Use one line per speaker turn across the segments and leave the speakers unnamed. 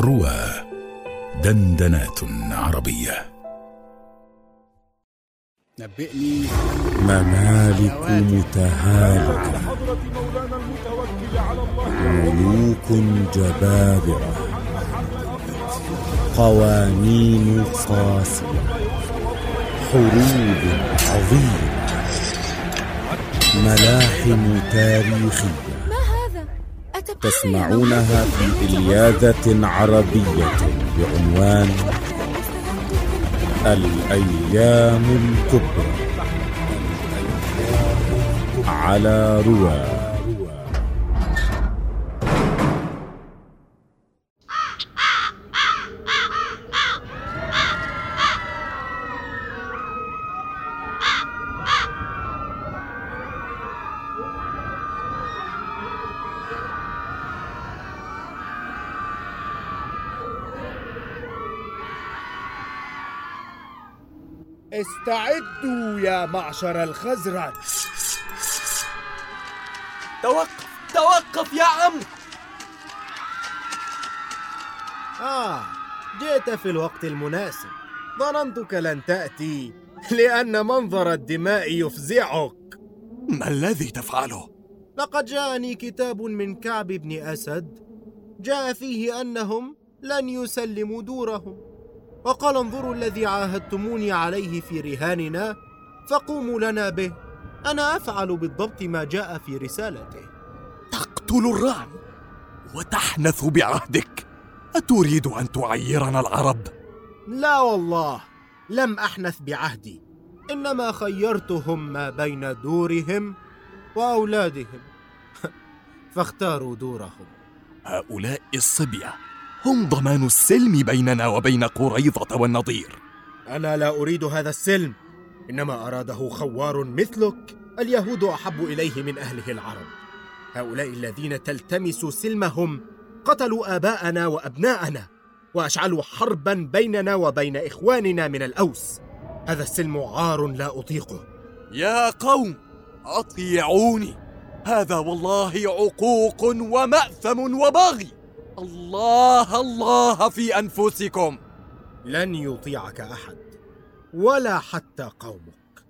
روى دندنات عربية.
نبئني
ممالك متهالكة ملوك جبابرة. قوانين قاسية حروب عظيمة. ملاحم تاريخية. تسمعونها في إلياذة عربية بعنوان الأيام الكبرى. على رواه
استعدوا يا معشر الخزرج.
توقف توقف يا عم.
آه جئت في الوقت المناسب. ظننتك لن تأتي لأن منظر الدماء يفزعك.
ما الذي تفعله؟
لقد جاءني كتاب من كعب بن أسد. جاء فيه أنهم لن يسلموا دورهم. وقال انظروا الذي عاهدتموني عليه في رهاننا فقوموا لنا به. أنا أفعل بالضبط ما جاء في رسالته.
تقتل الرعن وتحنث بعهدك. أتريد أن تعيرنا العرب؟
لا والله لم أحنث بعهدي. إنما خيرتهم ما بين دورهم وأولادهم. فاختاروا دورهم.
هؤلاء الصبية. هم ضمان السلم بيننا وبين قريظة والنضير
أنا لا أريد هذا السلم؟ إنما أراده خوار مثلك اليهود أحب إليه من أهله العرب. هؤلاء الذين تلتمس سلمهم قتلوا آباءنا وأبناءنا وأشعلوا حربا بيننا وبين إخواننا من الأوس. هذا السلم عار لا أطيقه.
يا قوم أطيعوني. هذا والله عقوق ومأثم وبغي الله الله في أنفسكم.
لن يطيعك أحد ولا حتى قومك.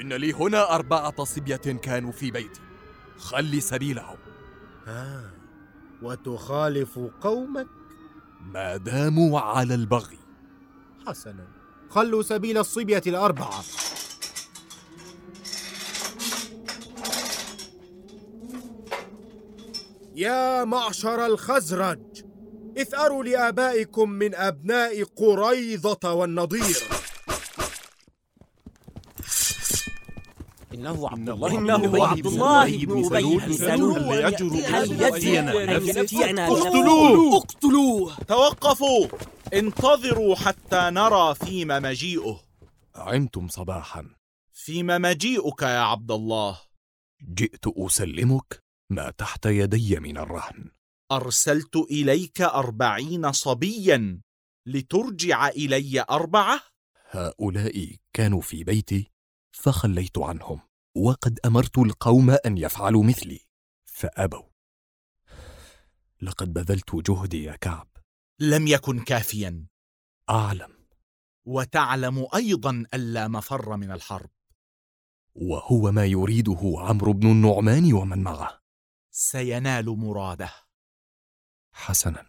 إن لي هنا أربعة صبية كانوا في بيتي. خلي سبيلهم.
آه وتخالف قومك؟
ما داموا على البغي.
حسنا خلوا سبيل الصبية الأربعة. يا معشر الخزرج إثأروا لآبائكم من أبناء قريظة والنضير.
إنه عبد الله
إنه عبد الله بن أبي بن سلول. هل يأتينا أن يأتينا
اقتلوه.
اقتلوه.
توقفوا. انتظروا حتى نرى فيما مجيئه.
عمتم صباحا.
فيما مجيئك يا عبد الله.
جئت أسلمك؟ ما تحت يدي من الرهن.
أرسلت إليك أربعين صبيا لترجع إلي أربعة؟
هؤلاء كانوا في بيتي فخليت عنهم وقد أمرت القوم أن يفعلوا مثلي. فأبوا. لقد بذلت جهدي يا كعب.
لم يكن كافيا.
أعلم.
وتعلم أيضا ألا مفر من الحرب.
وهو ما يريده عمرو بن النعمان ومن معه.
سينال مراده.
حسنا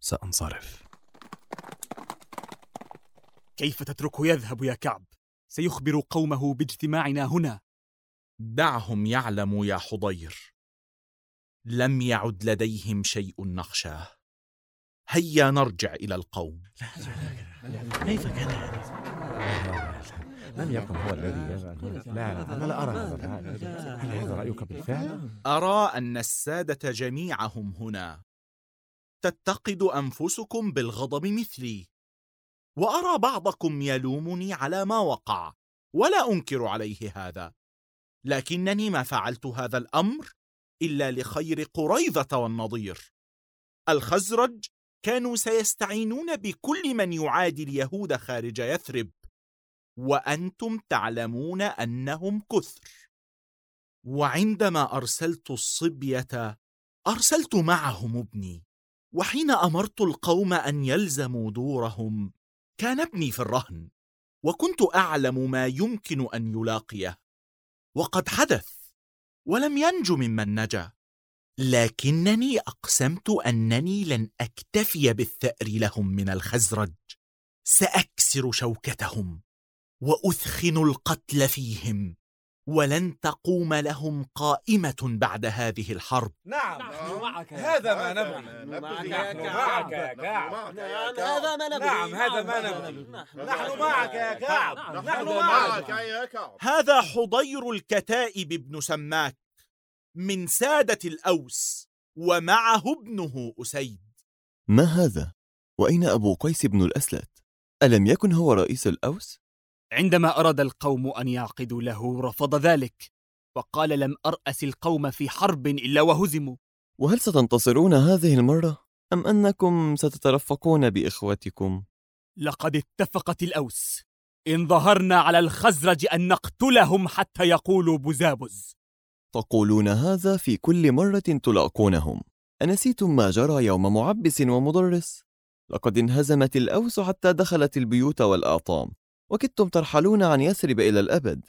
سأنصرف.
كيف تتركه يذهب يا كعب؟ سيخبر قومه باجتماعنا هنا.
دعهم يعلموا يا حضير. لم يعد لديهم شيء نخشاه. هيا نرجع إلى القوم.
كيف كان لم يكن هو الذي لا لا أنا لا أرى. هذا رأيك بالفعل؟
أرى أن السادة جميعهم هنا. تتقد أنفسكم بالغضب مثلي. وأرى بعضكم يلومني على ما وقع ولا أنكر عليه هذا. لكنني ما فعلت هذا الأمر إلا لخير قريظة والنضير الخزرج كانوا سيستعينون بكل من يعادي اليهود خارج يثرب. وأنتم تعلمون أنهم كثر. وعندما أرسلت الصبية أرسلت معهم ابني وحين أمرت القوم أن يلزموا دورهم كان ابني في الرهن وكنت أعلم ما يمكن أن يلاقيه. وقد حدث ولم ينج ممن نجا لكنني أقسمت أنني لن أكتفي بالثأر لهم من الخزرج. سأكسر شوكتهم وأثخن القتل فيهم. ولن تقوم لهم قائمة بعد هذه الحرب.
نعم. نحن معك هذا ما نبغي. نحن معك. يا كعب.
نعم هذا ما نبغي.
نعم هذا ما نبغي. نحن معك يا كعب. نحن معك
يا كعب.
هذا حضير الكتائب بن سماك من سادة الأوس ومعه ابنه أسيد.
ما هذا؟ وأين أبو قيس بن الأسلت؟ ألم يكن هو رئيس الأوس؟
عندما أراد القوم أن يعقدوا له رفض ذلك وقال لم أرأس القوم في حرب إلا وهزموا
وهل ستنتصرون هذه المرة؟ أم أنكم ستترفقون بإخوتكم؟
لقد اتفقت الأوس إن ظهرنا على الخزرج أن نقتلهم حتى يقولوا بزابز
تقولون هذا في كل مرة تلاقونهم أنسيتم ما جرى يوم معبس ومضرس؟ لقد انهزمت الأوس حتى دخلت البيوت والأعطام وكدتم ترحلون عن يثرب إلى الأبد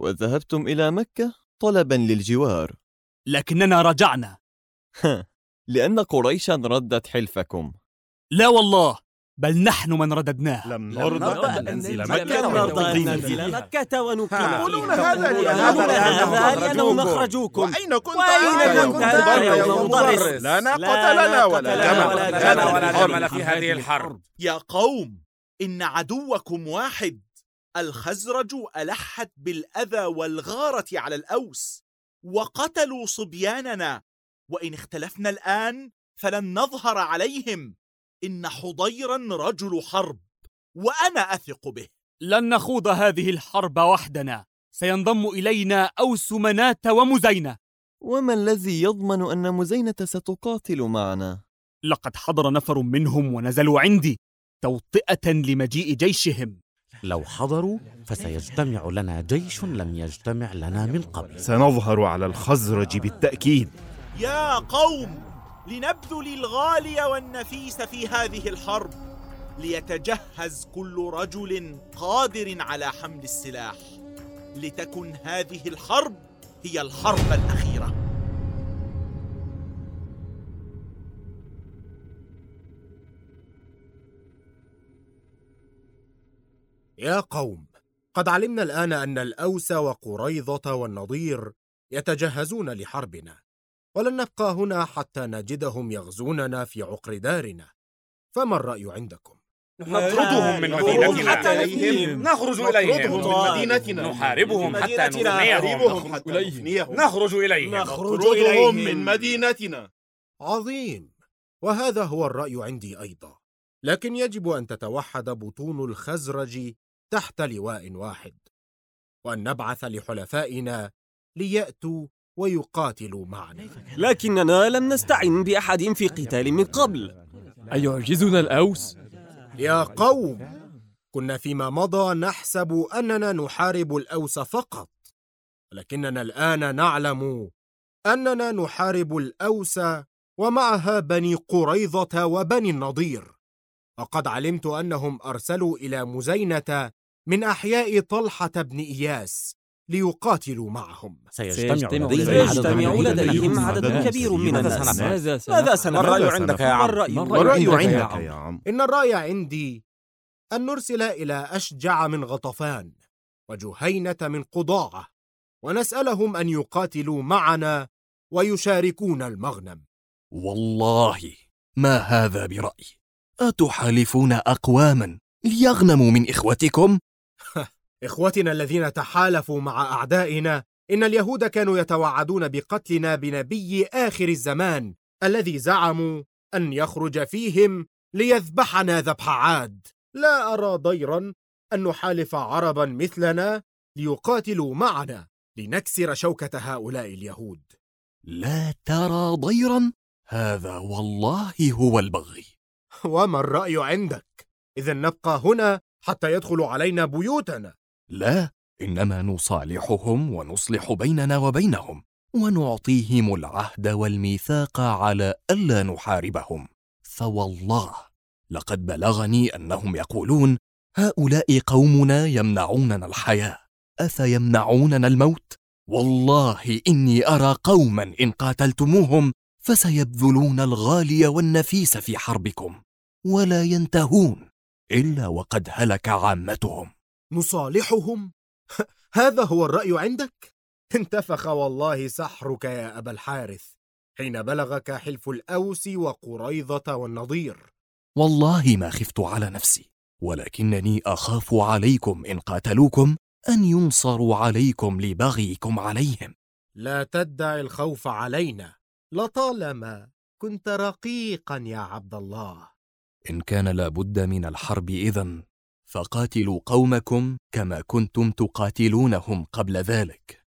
وذهبتم إلى مكة طلبا للجوار
لكننا رجعنا
لأن قريشا ردت حلفكم
لا والله بل نحن من رددناه
لم نرضى أن ننزل مكة
نرضى أن ننزل. مكة ونقيم
يقولون. هذا أخرجوكم.
أخرجوكم
وأين كنت
وأين كنت أنت
مضرس؟ لا ناقة لنا ولا جمل
ولا
جمل في هذه الحرب
يا قوم إن عدوكم واحد. الخزرج ألحت بالأذى والغارة على الأوس وقتلوا صبياننا. وإن اختلفنا الآن فلن نظهر عليهم. إن حضيرا رجل حرب وأنا أثق به.
لن نخوض هذه الحرب وحدنا. سينضم إلينا أوس مناة ومزينة.
وما الذي يضمن أن مزينة ستقاتل معنا؟
لقد حضر نفر منهم ونزلوا عندي. توطئة لمجيء جيشهم.
لو حضروا فسيجتمع لنا جيش لم يجتمع لنا من قبل.
سنظهر على الخزرج بالتأكيد.
يا قوم لنبذل الغالي والنفيس في هذه الحرب ليتجهز كل رجل قادر على حمل السلاح. لتكن هذه الحرب هي الحرب الأخيرة.
يا قوم قد علمنا الآن أن الأوس وقريظة والنضير يتجهزون لحربنا ولن نبقى هنا حتى نجدهم يغزوننا في عقر دارنا. فما الرأي عندكم؟
نطردهم من مدينتنا.
حتى إليهم.
نخرج إليهم من مدينتنا. نحاربهم حتى نفنيهم نخرج إليهم.
نخرج
من مدينتنا.
عظيم. وهذا هو الرأي عندي أيضا. لكن يجب أن تتوحد بطون الخزرج تحت لواء واحد وأن نبعث لحلفائنا ليأتوا ويقاتلوا معنا.
لكننا لم نستعن بأحد في قتال من قبل.
أيعجزنا الأوس؟
يا قوم كنا فيما مضى نحسب أننا نحارب الأوس فقط ولكننا الآن نعلم أننا نحارب الأوس ومعها بني قريظة وبني النضير. وقد علمت أنهم أرسلوا إلى مزينة من أحياء طلحة بن إياس ليقاتلوا معهم.
سيجتمع
سيجتمع لديهم عدد كبير من الناس
ماذا
ماذا سنفعل؟
ما الرأي عندك يا
ما
عم؟
الرأي
ما
والرأي
عندك يا
عندك
عم؟
يا عم.
إن الرأي عندي أن نرسل إلى أشجع من غطفان وجهينة من قضاعة ونسألهم أن يقاتلوا معنا ويشاركون المغنم.
والله ما هذا برأي أتحالفون أقواما ليغنموا من إخوتكم؟
إخوتنا الذين تحالفوا مع أعدائنا إن اليهود كانوا يتوعدون بقتلنا بنبي آخر الزمان الذي زعموا أن يخرج فيهم ليذبحنا ذبح عاد. لا أرى ضيرا أن نحالف عربا مثلنا ليقاتلوا معنا لنكسر شوكة هؤلاء اليهود.
لا ترى ضيرا؟ هذا والله هو البغي.
وما الرأي عندك؟ إذا نبقى هنا حتى يدخلوا علينا بيوتنا.
لا إنما نصالحهم ونصلح بيننا وبينهم ونعطيهم العهد والميثاق على ألا نحاربهم. فوالله لقد بلغني أنهم يقولون هؤلاء قومنا يمنعوننا الحياة. أفيمنعوننا الموت؟ والله إني أرى قوما إن قاتلتموهم فسيبذلون الغالي والنفيس في حربكم ولا ينتهون إلا وقد هلك عامتهم.
نصالحهم؟ هذا هو الرأي عندك؟ انتفخ والله سحرك يا أبا الحارث حين بلغك حلف الأوس وقريضه والنضير
والله ما خفت على نفسي ولكنني أخاف عليكم إن قاتلوكم أن ينصروا عليكم لبغيكم عليهم.
لا تدعي الخوف علينا لطالما كنت رقيقا يا عبد الله.
إن كان لابد من الحرب إذن فقاتلوا قومكم كما كنتم تقاتلونهم قبل ذلك.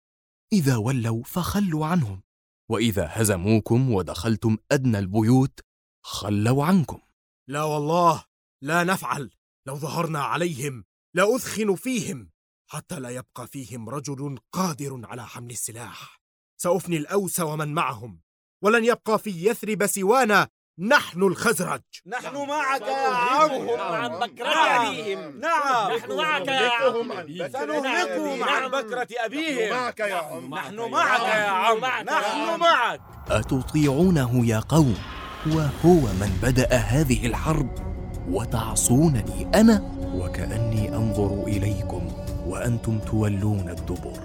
إذا ولوا فخلوا عنهم وإذا هزموكم ودخلتم أدنى البيوت خلوا عنكم.
لا والله لا نفعل. لو ظهرنا عليهم لاثخن فيهم حتى لا يبقى فيهم رجل قادر على حمل السلاح. سأفني الأوس ومن معهم ولن يبقى في يثرب سوانا نحن الخزرج.
نحن معك يا عم
عن بكرة. أبيهم
نعم.
نحن معك يا عم
سنهلكهم عن بكرة أبيهم.
معك يا عم
نحن معك يا عم نحن معك.
أتطيعونه يا قوم؟ وهو من بدأ هذه الحرب. وتعصونني أنا؟ وكأني أنظر إليكم وأنتم تولون الدبر.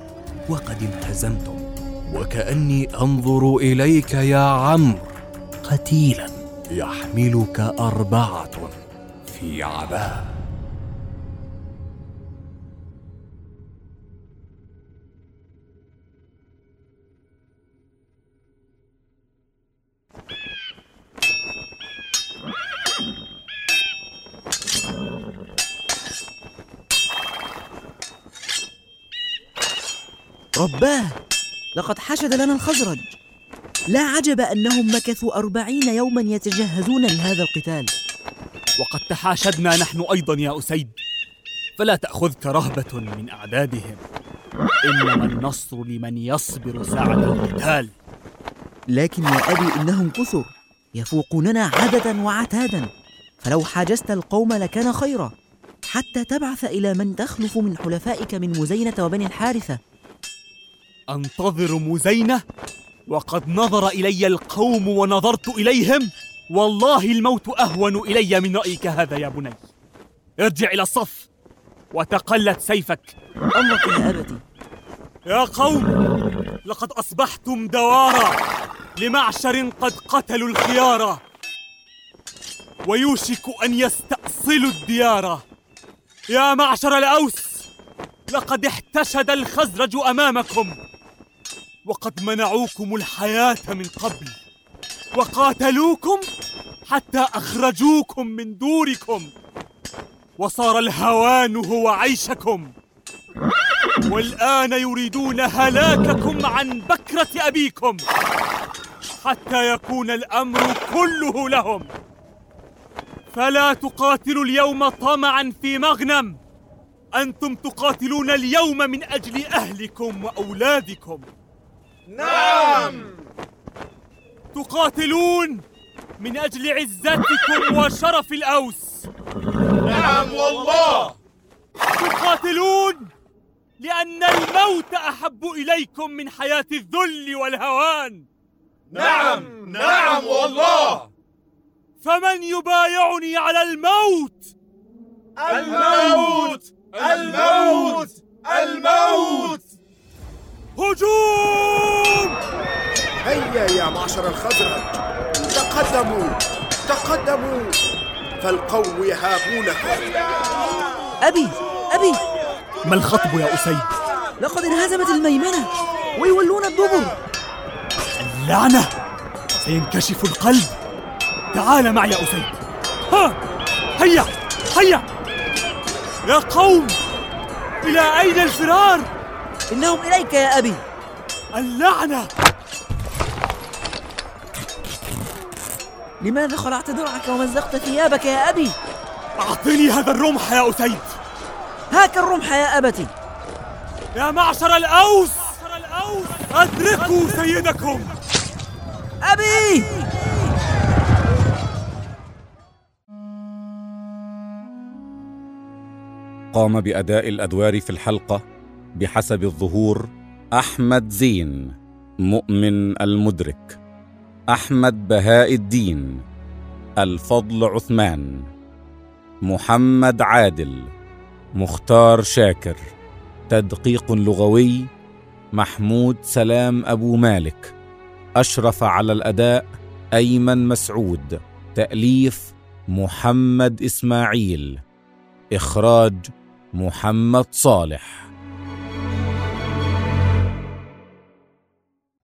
وقد انهزمتم وكأني أنظر إليك يا عمرو. قتيلا. يحملك أربعة في عباه
رباه لقد حشد لنا الخزرج. لا عجب أنهم مكثوا أربعين يوما يتجهزون لهذا القتال.
وقد تحاشدنا نحن أيضا يا أسيد. فلا تأخذك رهبة من أعدادهم. إنما النصر لمن يصبر ساعة القتال.
لكن يا أبي إنهم كثر. يفوقوننا عددا وعتادا. فلو حاجزت القوم لكان خيرا. حتى تبعث إلى من تخلف من حلفائك من مزينة وبني الحارثة.
أنتظر مزينة؟ وقد نظر إلي القوم ونظرت إليهم. والله الموت أهون إلي من رأيك هذا يا بني. ارجع إلى الصف وتقلت سيفك.
أمرك يا أبتي.
يا قوم لقد أصبحتم دوارا لمعشر قد قتلوا الخيار. ويوشك أن يستأصلوا الديار. يا معشر الأوس لقد احتشد الخزرج أمامكم. وقد منعوكم الحياة من قبل وقاتلوكم حتى أخرجوكم من دوركم وصار الهوان هو عيشكم والآن يريدون هلاككم عن بكرة أبيكم حتى يكون الأمر كله لهم فلا تقاتلوا اليوم طمعا في مغنم أنتم تقاتلون اليوم من أجل أهلكم وأولادكم
نعم.
تقاتلون من أجل عزتكم وشرف الأوس.
نعم والله.
تقاتلون لأن الموت أحب إليكم من حياة الذل والهوان.
نعم نعم والله.
فمن يبايعني على الموت؟
الموت الموت الموت.
هجوم!
هيا يا معشر الخزرج. تقدموا تقدموا. فالقوم يهابونكم
أبي أبي.
ما الخطب يا أسيد؟
لقد انهزمت الميمنة ويولون الدبر.
اللعنة! سينكشف القلب. تعال معي يا أسيد. ها! هيا هيا! يا قوم! إلى أين الفرار؟
إنهم إليك يا أبي.
اللعنة!
لماذا خلعت درعك ومزقت ثيابك يا أبي؟
أعطني هذا الرمح يا أسيد.
هاك الرمح يا أبتي.
يا معشر الأوس! أدركوا سيدكم!
أبي!
قام بأداء الأدوار في الحلقة بحسب الظهور أحمد زين مؤمن المدرك أحمد بهاء الدين الفضل عثمان محمد عادل مختار شاكر تدقيق لغوي محمود سلام أبو مالك أشرف على الأداء أيمن مسعود تأليف محمد إسماعيل إخراج محمد صالح.